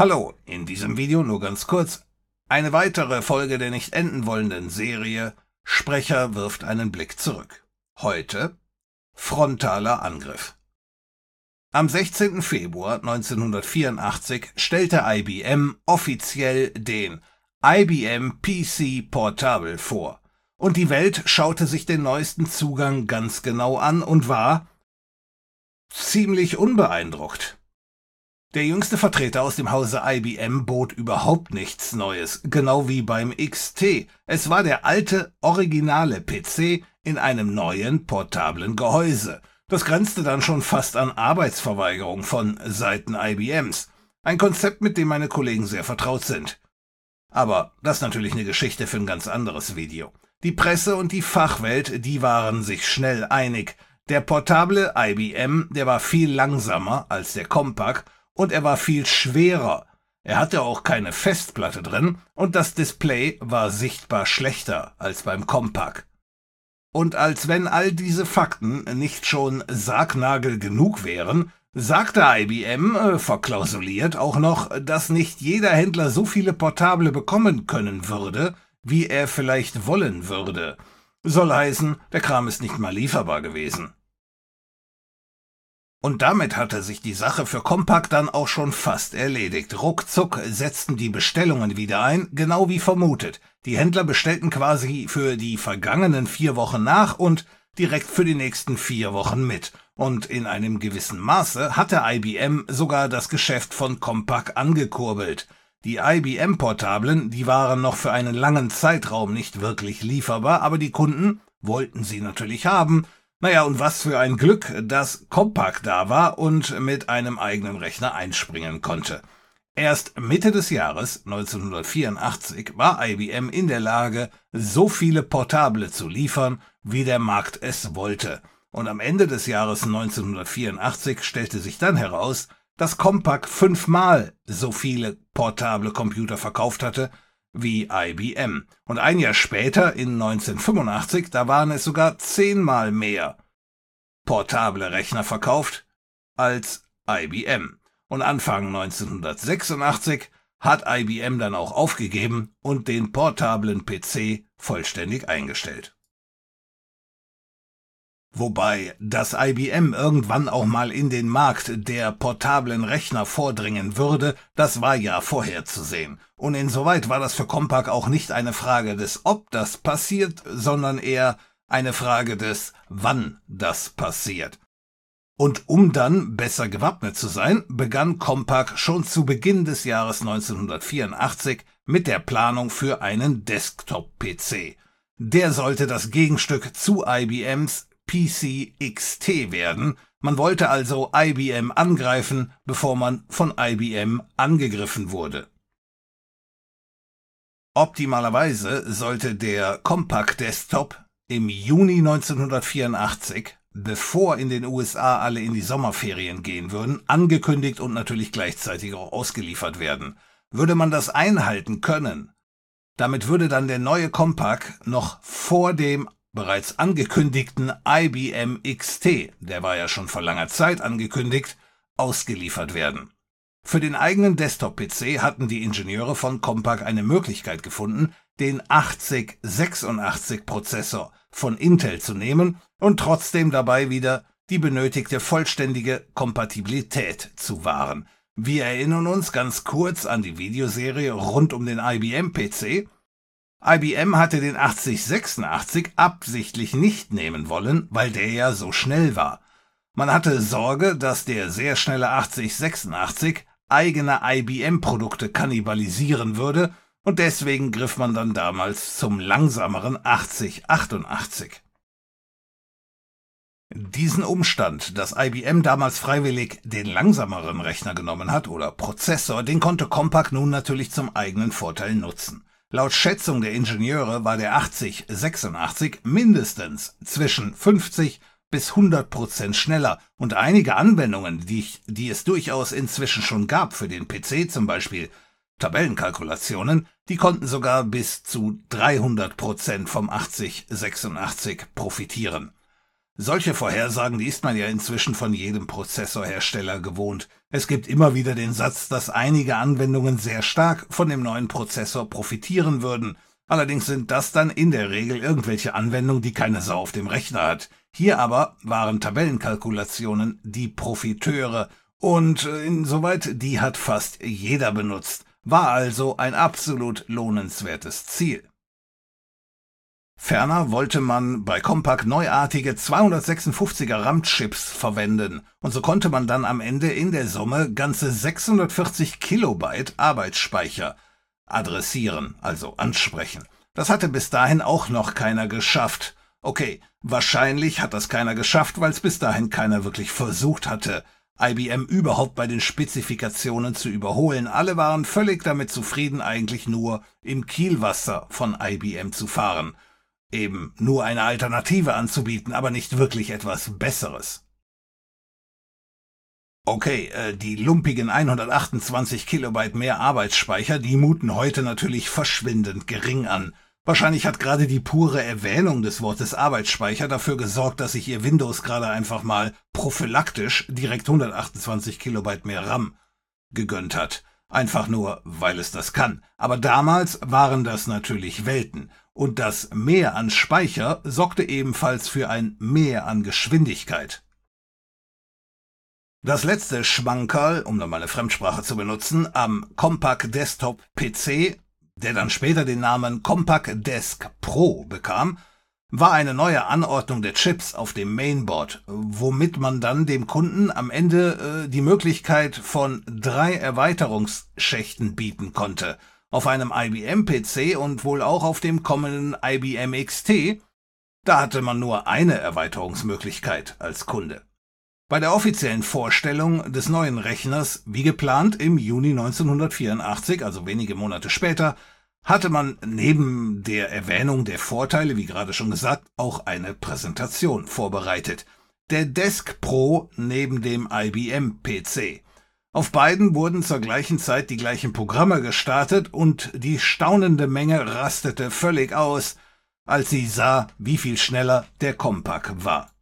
Hallo, in diesem Video nur ganz kurz eine weitere Folge der nicht enden wollenden Serie Sprecher wirft einen Blick zurück. Heute frontaler Angriff. Am 16. Februar 1984 stellte IBM offiziell den IBM PC Portable vor und die Welt schaute sich den neuesten Zugang ganz genau an und war ziemlich unbeeindruckt. Der jüngste Vertreter aus dem Hause IBM bot überhaupt nichts Neues, genau wie beim XT. Es war der alte, originale PC in einem neuen, portablen Gehäuse. Das grenzte dann schon fast an Arbeitsverweigerung von Seiten IBMs. Ein Konzept, mit dem meine Kollegen sehr vertraut sind. Aber das ist natürlich eine Geschichte für ein ganz anderes Video. Die Presse und die Fachwelt, die waren sich schnell einig. Der portable IBM, der war viel langsamer als der Compaq und er war viel schwerer. Er hatte auch keine Festplatte drin und das Display war sichtbar schlechter als beim Compaq. Und als wenn all diese Fakten nicht schon Sargnagel genug wären, sagte IBM äh, verklausuliert auch noch, dass nicht jeder Händler so viele Portable bekommen können würde, wie er vielleicht wollen würde. Soll heißen, der Kram ist nicht mal lieferbar gewesen. Und damit hatte sich die Sache für Compaq dann auch schon fast erledigt. Ruckzuck setzten die Bestellungen wieder ein, genau wie vermutet. Die Händler bestellten quasi für die vergangenen vier Wochen nach und direkt für die nächsten vier Wochen mit. Und in einem gewissen Maße hatte IBM sogar das Geschäft von Compaq angekurbelt. Die IBM-Portablen, die waren noch für einen langen Zeitraum nicht wirklich lieferbar, aber die Kunden wollten sie natürlich haben, naja, und was für ein Glück, dass Compaq da war und mit einem eigenen Rechner einspringen konnte. Erst Mitte des Jahres 1984 war IBM in der Lage, so viele Portable zu liefern, wie der Markt es wollte. Und am Ende des Jahres 1984 stellte sich dann heraus, dass Compaq fünfmal so viele portable Computer verkauft hatte wie IBM. Und ein Jahr später, in 1985, da waren es sogar zehnmal mehr portable Rechner verkauft als IBM. Und Anfang 1986 hat IBM dann auch aufgegeben und den portablen PC vollständig eingestellt. Wobei das IBM irgendwann auch mal in den Markt der portablen Rechner vordringen würde, das war ja vorherzusehen. Und insoweit war das für Compaq auch nicht eine Frage des ob das passiert, sondern eher eine Frage des wann das passiert. Und um dann besser gewappnet zu sein, begann Compaq schon zu Beginn des Jahres 1984 mit der Planung für einen Desktop-PC. Der sollte das Gegenstück zu IBMs PC XT werden. Man wollte also IBM angreifen, bevor man von IBM angegriffen wurde. Optimalerweise sollte der Compact Desktop im Juni 1984, bevor in den USA alle in die Sommerferien gehen würden, angekündigt und natürlich gleichzeitig auch ausgeliefert werden. Würde man das einhalten können, damit würde dann der neue Compact noch vor dem bereits angekündigten IBM XT, der war ja schon vor langer Zeit angekündigt, ausgeliefert werden. Für den eigenen Desktop-PC hatten die Ingenieure von Compaq eine Möglichkeit gefunden, den 8086-Prozessor von Intel zu nehmen und trotzdem dabei wieder die benötigte vollständige Kompatibilität zu wahren. Wir erinnern uns ganz kurz an die Videoserie rund um den IBM-PC, IBM hatte den 8086 absichtlich nicht nehmen wollen, weil der ja so schnell war. Man hatte Sorge, dass der sehr schnelle 8086 eigene IBM-Produkte kannibalisieren würde und deswegen griff man dann damals zum langsameren 8088. Diesen Umstand, dass IBM damals freiwillig den langsameren Rechner genommen hat oder Prozessor, den konnte Compaq nun natürlich zum eigenen Vorteil nutzen. Laut Schätzung der Ingenieure war der 8086 mindestens zwischen 50 bis 100 Prozent schneller und einige Anwendungen, die, die es durchaus inzwischen schon gab für den PC, zum Beispiel Tabellenkalkulationen, die konnten sogar bis zu 300 Prozent vom 8086 profitieren. Solche Vorhersagen, die ist man ja inzwischen von jedem Prozessorhersteller gewohnt. Es gibt immer wieder den Satz, dass einige Anwendungen sehr stark von dem neuen Prozessor profitieren würden. Allerdings sind das dann in der Regel irgendwelche Anwendungen, die keine Sau auf dem Rechner hat. Hier aber waren Tabellenkalkulationen die Profiteure und äh, insoweit die hat fast jeder benutzt, war also ein absolut lohnenswertes Ziel. Ferner wollte man bei Compaq neuartige 256er RAM-Chips verwenden und so konnte man dann am Ende in der Summe ganze 640 Kilobyte Arbeitsspeicher adressieren, also ansprechen. Das hatte bis dahin auch noch keiner geschafft. Okay, wahrscheinlich hat das keiner geschafft, weil es bis dahin keiner wirklich versucht hatte, IBM überhaupt bei den Spezifikationen zu überholen. Alle waren völlig damit zufrieden, eigentlich nur im Kielwasser von IBM zu fahren eben nur eine Alternative anzubieten, aber nicht wirklich etwas Besseres. Okay, äh, die lumpigen 128 Kilobyte mehr Arbeitsspeicher, die muten heute natürlich verschwindend gering an. Wahrscheinlich hat gerade die pure Erwähnung des Wortes Arbeitsspeicher dafür gesorgt, dass sich ihr Windows gerade einfach mal prophylaktisch direkt 128 Kilobyte mehr RAM gegönnt hat. Einfach nur, weil es das kann. Aber damals waren das natürlich Welten und das Mehr an Speicher sorgte ebenfalls für ein Mehr an Geschwindigkeit. Das letzte Schmankerl, um nochmal eine Fremdsprache zu benutzen, am Compaq Desktop PC, der dann später den Namen Compaq Desk Pro bekam, war eine neue Anordnung der Chips auf dem Mainboard, womit man dann dem Kunden am Ende äh, die Möglichkeit von drei Erweiterungsschächten bieten konnte – auf einem IBM-PC und wohl auch auf dem kommenden IBM XT, da hatte man nur eine Erweiterungsmöglichkeit als Kunde. Bei der offiziellen Vorstellung des neuen Rechners, wie geplant im Juni 1984, also wenige Monate später, hatte man neben der Erwähnung der Vorteile, wie gerade schon gesagt, auch eine Präsentation vorbereitet. Der Desk Pro neben dem IBM PC. Auf beiden wurden zur gleichen Zeit die gleichen Programme gestartet und die staunende Menge rastete völlig aus, als sie sah, wie viel schneller der Compaq war.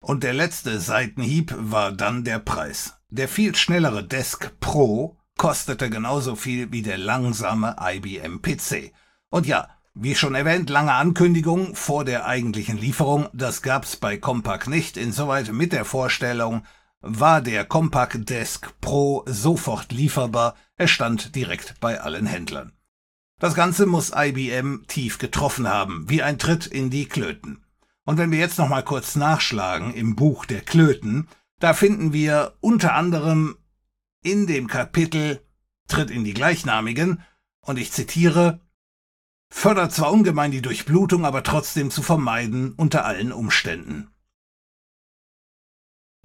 Und der letzte Seitenhieb war dann der Preis. Der viel schnellere Desk Pro kostete genauso viel wie der langsame IBM PC. Und ja, wie schon erwähnt, lange Ankündigung vor der eigentlichen Lieferung, das gab's bei Compaq nicht, insoweit mit der Vorstellung, war der Compact Desk Pro sofort lieferbar, er stand direkt bei allen Händlern. Das Ganze muss IBM tief getroffen haben, wie ein Tritt in die Klöten. Und wenn wir jetzt noch mal kurz nachschlagen im Buch der Klöten, da finden wir unter anderem in dem Kapitel Tritt in die gleichnamigen, und ich zitiere, fördert zwar ungemein die Durchblutung, aber trotzdem zu vermeiden unter allen Umständen.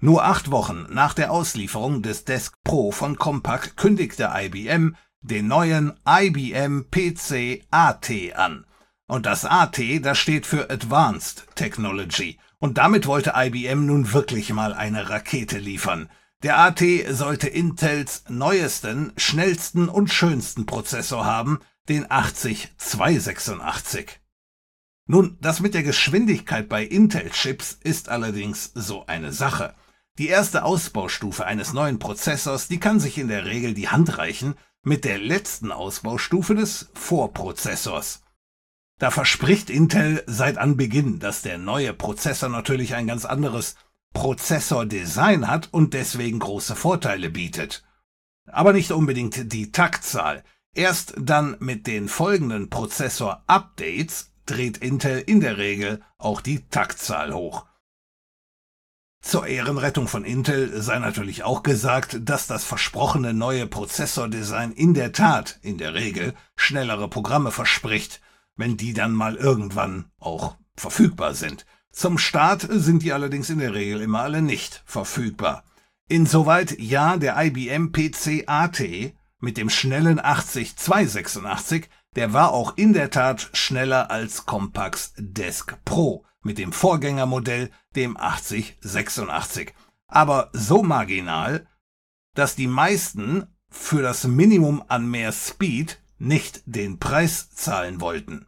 Nur acht Wochen nach der Auslieferung des Desk Pro von Compaq kündigte IBM den neuen IBM PC AT an. Und das AT, das steht für Advanced Technology. Und damit wollte IBM nun wirklich mal eine Rakete liefern. Der AT sollte Intels neuesten, schnellsten und schönsten Prozessor haben, den 80286. Nun, das mit der Geschwindigkeit bei Intel-Chips ist allerdings so eine Sache. Die erste Ausbaustufe eines neuen Prozessors, die kann sich in der Regel die Hand reichen mit der letzten Ausbaustufe des Vorprozessors. Da verspricht Intel seit Anbeginn, dass der neue Prozessor natürlich ein ganz anderes Prozessordesign hat und deswegen große Vorteile bietet. Aber nicht unbedingt die Taktzahl. Erst dann mit den folgenden Prozessor-Updates dreht Intel in der Regel auch die Taktzahl hoch. Zur Ehrenrettung von Intel sei natürlich auch gesagt, dass das versprochene neue Prozessordesign in der Tat in der Regel schnellere Programme verspricht, wenn die dann mal irgendwann auch verfügbar sind. Zum Start sind die allerdings in der Regel immer alle nicht verfügbar. Insoweit ja, der IBM PC AT mit dem schnellen 80286, der war auch in der Tat schneller als Compax Desk Pro mit dem Vorgängermodell, dem 8086. Aber so marginal, dass die meisten für das Minimum an mehr Speed nicht den Preis zahlen wollten.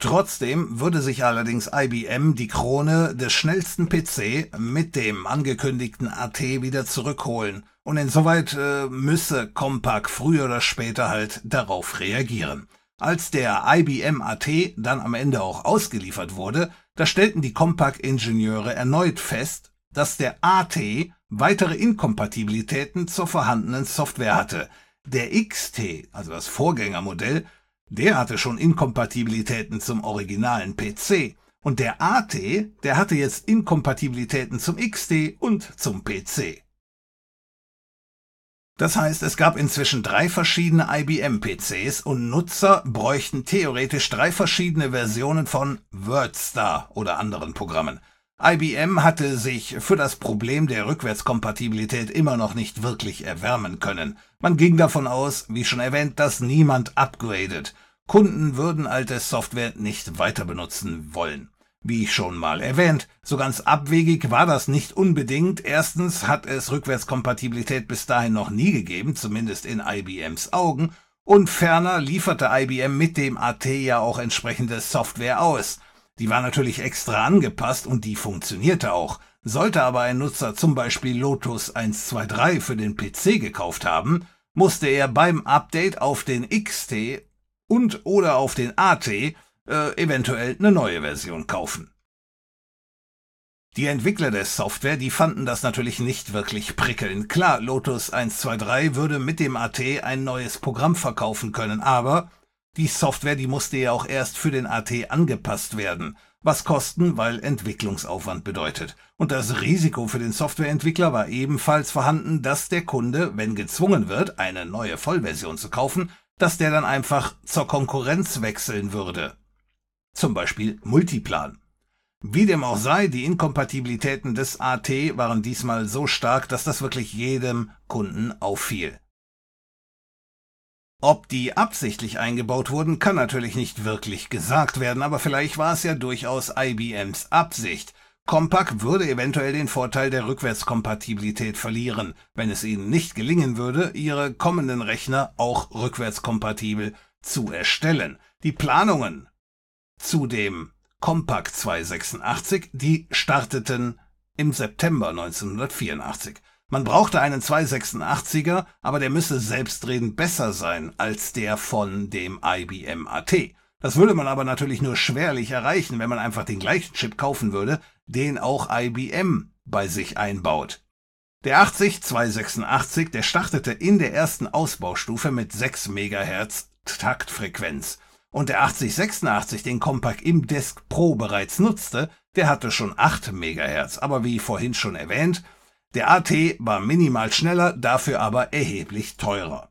Trotzdem würde sich allerdings IBM die Krone des schnellsten PC mit dem angekündigten AT wieder zurückholen und insoweit äh, müsse Compaq früher oder später halt darauf reagieren. Als der IBM AT dann am Ende auch ausgeliefert wurde, da stellten die Compaq-Ingenieure erneut fest, dass der AT weitere Inkompatibilitäten zur vorhandenen Software hatte. Der XT, also das Vorgängermodell, der hatte schon Inkompatibilitäten zum originalen PC. Und der AT, der hatte jetzt Inkompatibilitäten zum XT und zum PC. Das heißt, es gab inzwischen drei verschiedene IBM-PCs und Nutzer bräuchten theoretisch drei verschiedene Versionen von WordStar oder anderen Programmen. IBM hatte sich für das Problem der Rückwärtskompatibilität immer noch nicht wirklich erwärmen können. Man ging davon aus, wie schon erwähnt, dass niemand upgradet. Kunden würden alte Software nicht weiter benutzen wollen. Wie schon mal erwähnt, so ganz abwegig war das nicht unbedingt. Erstens hat es Rückwärtskompatibilität bis dahin noch nie gegeben, zumindest in IBMs Augen, und ferner lieferte IBM mit dem AT ja auch entsprechende Software aus. Die war natürlich extra angepasst und die funktionierte auch. Sollte aber ein Nutzer zum Beispiel Lotus 123 für den PC gekauft haben, musste er beim Update auf den XT und oder auf den AT äh, eventuell eine neue Version kaufen. Die Entwickler der Software, die fanden das natürlich nicht wirklich prickelnd. Klar, Lotus 123 würde mit dem AT ein neues Programm verkaufen können, aber die Software, die musste ja auch erst für den AT angepasst werden, was Kosten, weil Entwicklungsaufwand bedeutet. Und das Risiko für den Softwareentwickler war ebenfalls vorhanden, dass der Kunde, wenn gezwungen wird, eine neue Vollversion zu kaufen, dass der dann einfach zur Konkurrenz wechseln würde. Zum Beispiel Multiplan. Wie dem auch sei, die Inkompatibilitäten des AT waren diesmal so stark, dass das wirklich jedem Kunden auffiel. Ob die absichtlich eingebaut wurden, kann natürlich nicht wirklich gesagt werden, aber vielleicht war es ja durchaus IBMs Absicht. Compaq würde eventuell den Vorteil der Rückwärtskompatibilität verlieren, wenn es ihnen nicht gelingen würde, ihre kommenden Rechner auch rückwärtskompatibel zu erstellen. Die Planungen zu dem Compaq 286, die starteten im September 1984. Man brauchte einen 286er, aber der müsse selbstredend besser sein als der von dem IBM AT. Das würde man aber natürlich nur schwerlich erreichen, wenn man einfach den gleichen Chip kaufen würde, den auch IBM bei sich einbaut. Der 80286, der startete in der ersten Ausbaustufe mit 6 MHz Taktfrequenz. Und der 8086, den Compaq im Desk Pro bereits nutzte, der hatte schon 8 MHz. Aber wie vorhin schon erwähnt, der AT war minimal schneller, dafür aber erheblich teurer.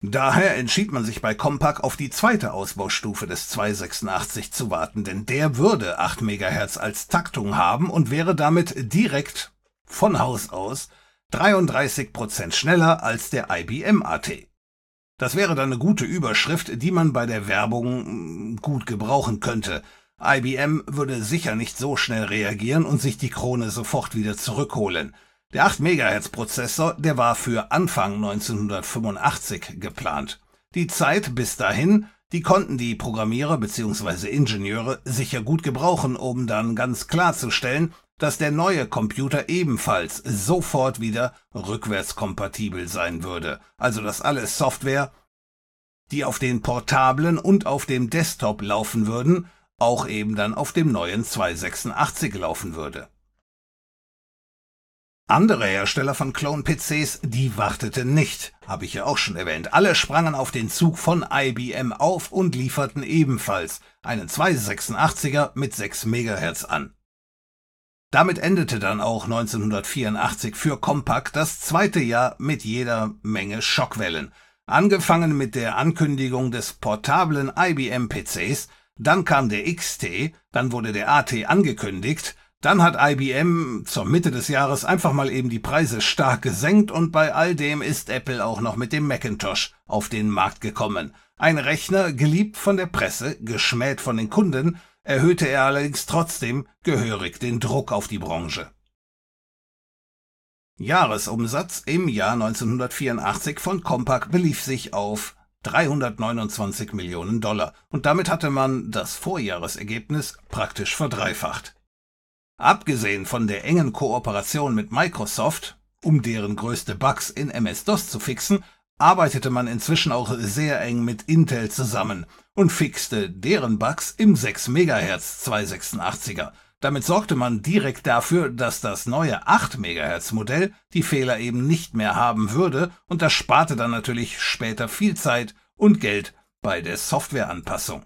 Daher entschied man sich bei Compaq auf die zweite Ausbaustufe des 286 zu warten, denn der würde 8 MHz als Taktung haben und wäre damit direkt von Haus aus 33% schneller als der IBM AT. Das wäre dann eine gute Überschrift, die man bei der Werbung mm, gut gebrauchen könnte, IBM würde sicher nicht so schnell reagieren und sich die Krone sofort wieder zurückholen. Der 8 MHz Prozessor, der war für Anfang 1985 geplant. Die Zeit bis dahin, die konnten die Programmierer bzw. Ingenieure sicher gut gebrauchen, um dann ganz klarzustellen, dass der neue Computer ebenfalls sofort wieder rückwärtskompatibel sein würde. Also dass alle Software, die auf den Portablen und auf dem Desktop laufen würden, auch eben dann auf dem neuen 286 laufen würde. Andere Hersteller von Clone-PCs, die warteten nicht, habe ich ja auch schon erwähnt. Alle sprangen auf den Zug von IBM auf und lieferten ebenfalls einen 286er mit 6 MHz an. Damit endete dann auch 1984 für Compaq das zweite Jahr mit jeder Menge Schockwellen. Angefangen mit der Ankündigung des portablen IBM-PCs, dann kam der XT, dann wurde der AT angekündigt, dann hat IBM zur Mitte des Jahres einfach mal eben die Preise stark gesenkt und bei all dem ist Apple auch noch mit dem Macintosh auf den Markt gekommen. Ein Rechner, geliebt von der Presse, geschmäht von den Kunden, erhöhte er allerdings trotzdem gehörig den Druck auf die Branche. Jahresumsatz im Jahr 1984 von Compaq belief sich auf 329 Millionen Dollar. Und damit hatte man das Vorjahresergebnis praktisch verdreifacht. Abgesehen von der engen Kooperation mit Microsoft, um deren größte Bugs in MS-DOS zu fixen, arbeitete man inzwischen auch sehr eng mit Intel zusammen und fixte deren Bugs im 6 MHz 286er. Damit sorgte man direkt dafür, dass das neue 8 MHz Modell die Fehler eben nicht mehr haben würde und das sparte dann natürlich später viel Zeit und Geld bei der Softwareanpassung.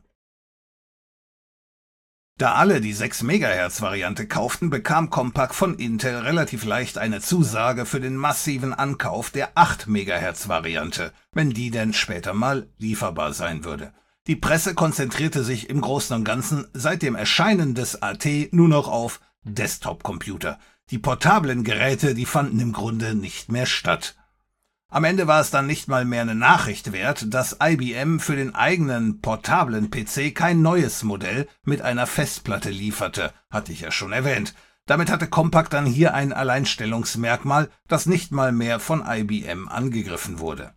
Da alle die 6 MHz Variante kauften, bekam Compaq von Intel relativ leicht eine Zusage für den massiven Ankauf der 8 MHz Variante, wenn die denn später mal lieferbar sein würde. Die Presse konzentrierte sich im Großen und Ganzen seit dem Erscheinen des AT nur noch auf Desktop-Computer. Die portablen Geräte, die fanden im Grunde nicht mehr statt. Am Ende war es dann nicht mal mehr eine Nachricht wert, dass IBM für den eigenen portablen PC kein neues Modell mit einer Festplatte lieferte, hatte ich ja schon erwähnt. Damit hatte Compaq dann hier ein Alleinstellungsmerkmal, das nicht mal mehr von IBM angegriffen wurde.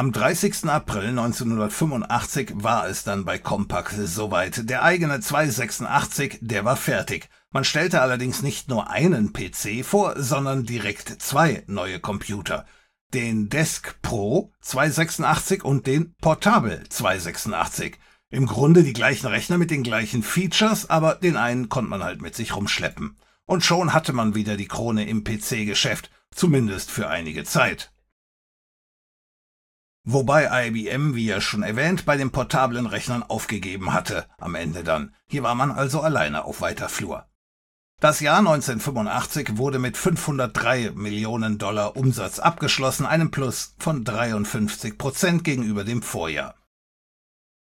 Am 30. April 1985 war es dann bei Compaq soweit. Der eigene 286, der war fertig. Man stellte allerdings nicht nur einen PC vor, sondern direkt zwei neue Computer. Den Desk Pro 286 und den Portable 286. Im Grunde die gleichen Rechner mit den gleichen Features, aber den einen konnte man halt mit sich rumschleppen. Und schon hatte man wieder die Krone im PC-Geschäft, zumindest für einige Zeit. Wobei IBM, wie ja schon erwähnt, bei den portablen Rechnern aufgegeben hatte, am Ende dann. Hier war man also alleine auf weiter Flur. Das Jahr 1985 wurde mit 503 Millionen Dollar Umsatz abgeschlossen, einem Plus von 53 Prozent gegenüber dem Vorjahr.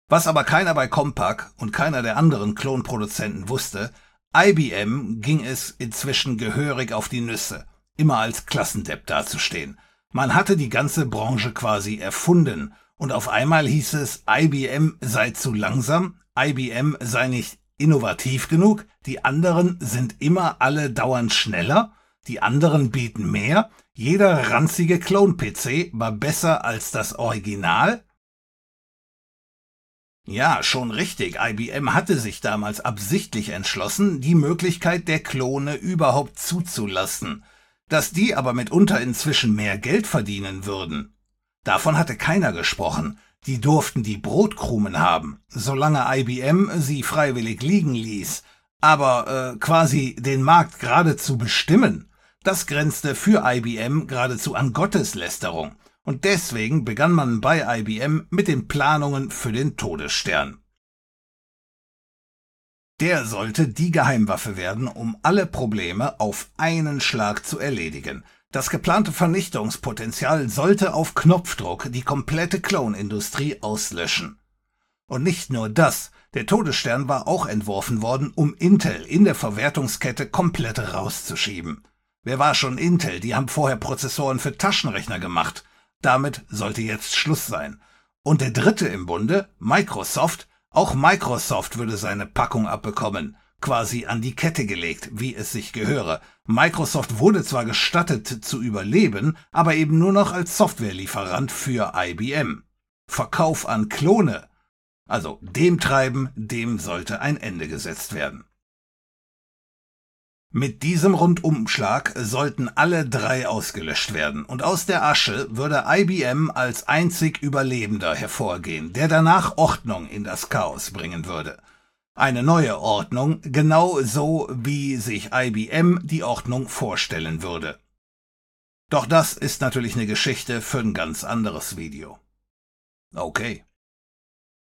Was aber keiner bei Compaq und keiner der anderen Klonproduzenten wusste, IBM ging es inzwischen gehörig auf die Nüsse, immer als Klassendepp dazustehen. Man hatte die ganze Branche quasi erfunden und auf einmal hieß es, IBM sei zu langsam, IBM sei nicht innovativ genug, die anderen sind immer alle dauernd schneller, die anderen bieten mehr, jeder ranzige Clone-PC war besser als das Original. Ja, schon richtig, IBM hatte sich damals absichtlich entschlossen, die Möglichkeit der Klone überhaupt zuzulassen – dass die aber mitunter inzwischen mehr Geld verdienen würden. Davon hatte keiner gesprochen, die durften die Brotkrumen haben, solange IBM sie freiwillig liegen ließ, aber äh, quasi den Markt geradezu bestimmen, das grenzte für IBM geradezu an Gotteslästerung, und deswegen begann man bei IBM mit den Planungen für den Todesstern. Der sollte die Geheimwaffe werden, um alle Probleme auf einen Schlag zu erledigen. Das geplante Vernichtungspotenzial sollte auf Knopfdruck die komplette Clone-Industrie auslöschen. Und nicht nur das, der Todesstern war auch entworfen worden, um Intel in der Verwertungskette komplett rauszuschieben. Wer war schon Intel? Die haben vorher Prozessoren für Taschenrechner gemacht. Damit sollte jetzt Schluss sein. Und der dritte im Bunde, Microsoft, auch Microsoft würde seine Packung abbekommen, quasi an die Kette gelegt, wie es sich gehöre. Microsoft wurde zwar gestattet zu überleben, aber eben nur noch als Softwarelieferant für IBM. Verkauf an Klone. Also dem Treiben, dem sollte ein Ende gesetzt werden. Mit diesem Rundumschlag sollten alle drei ausgelöscht werden und aus der Asche würde IBM als einzig Überlebender hervorgehen, der danach Ordnung in das Chaos bringen würde. Eine neue Ordnung, genau so wie sich IBM die Ordnung vorstellen würde. Doch das ist natürlich eine Geschichte für ein ganz anderes Video. Okay.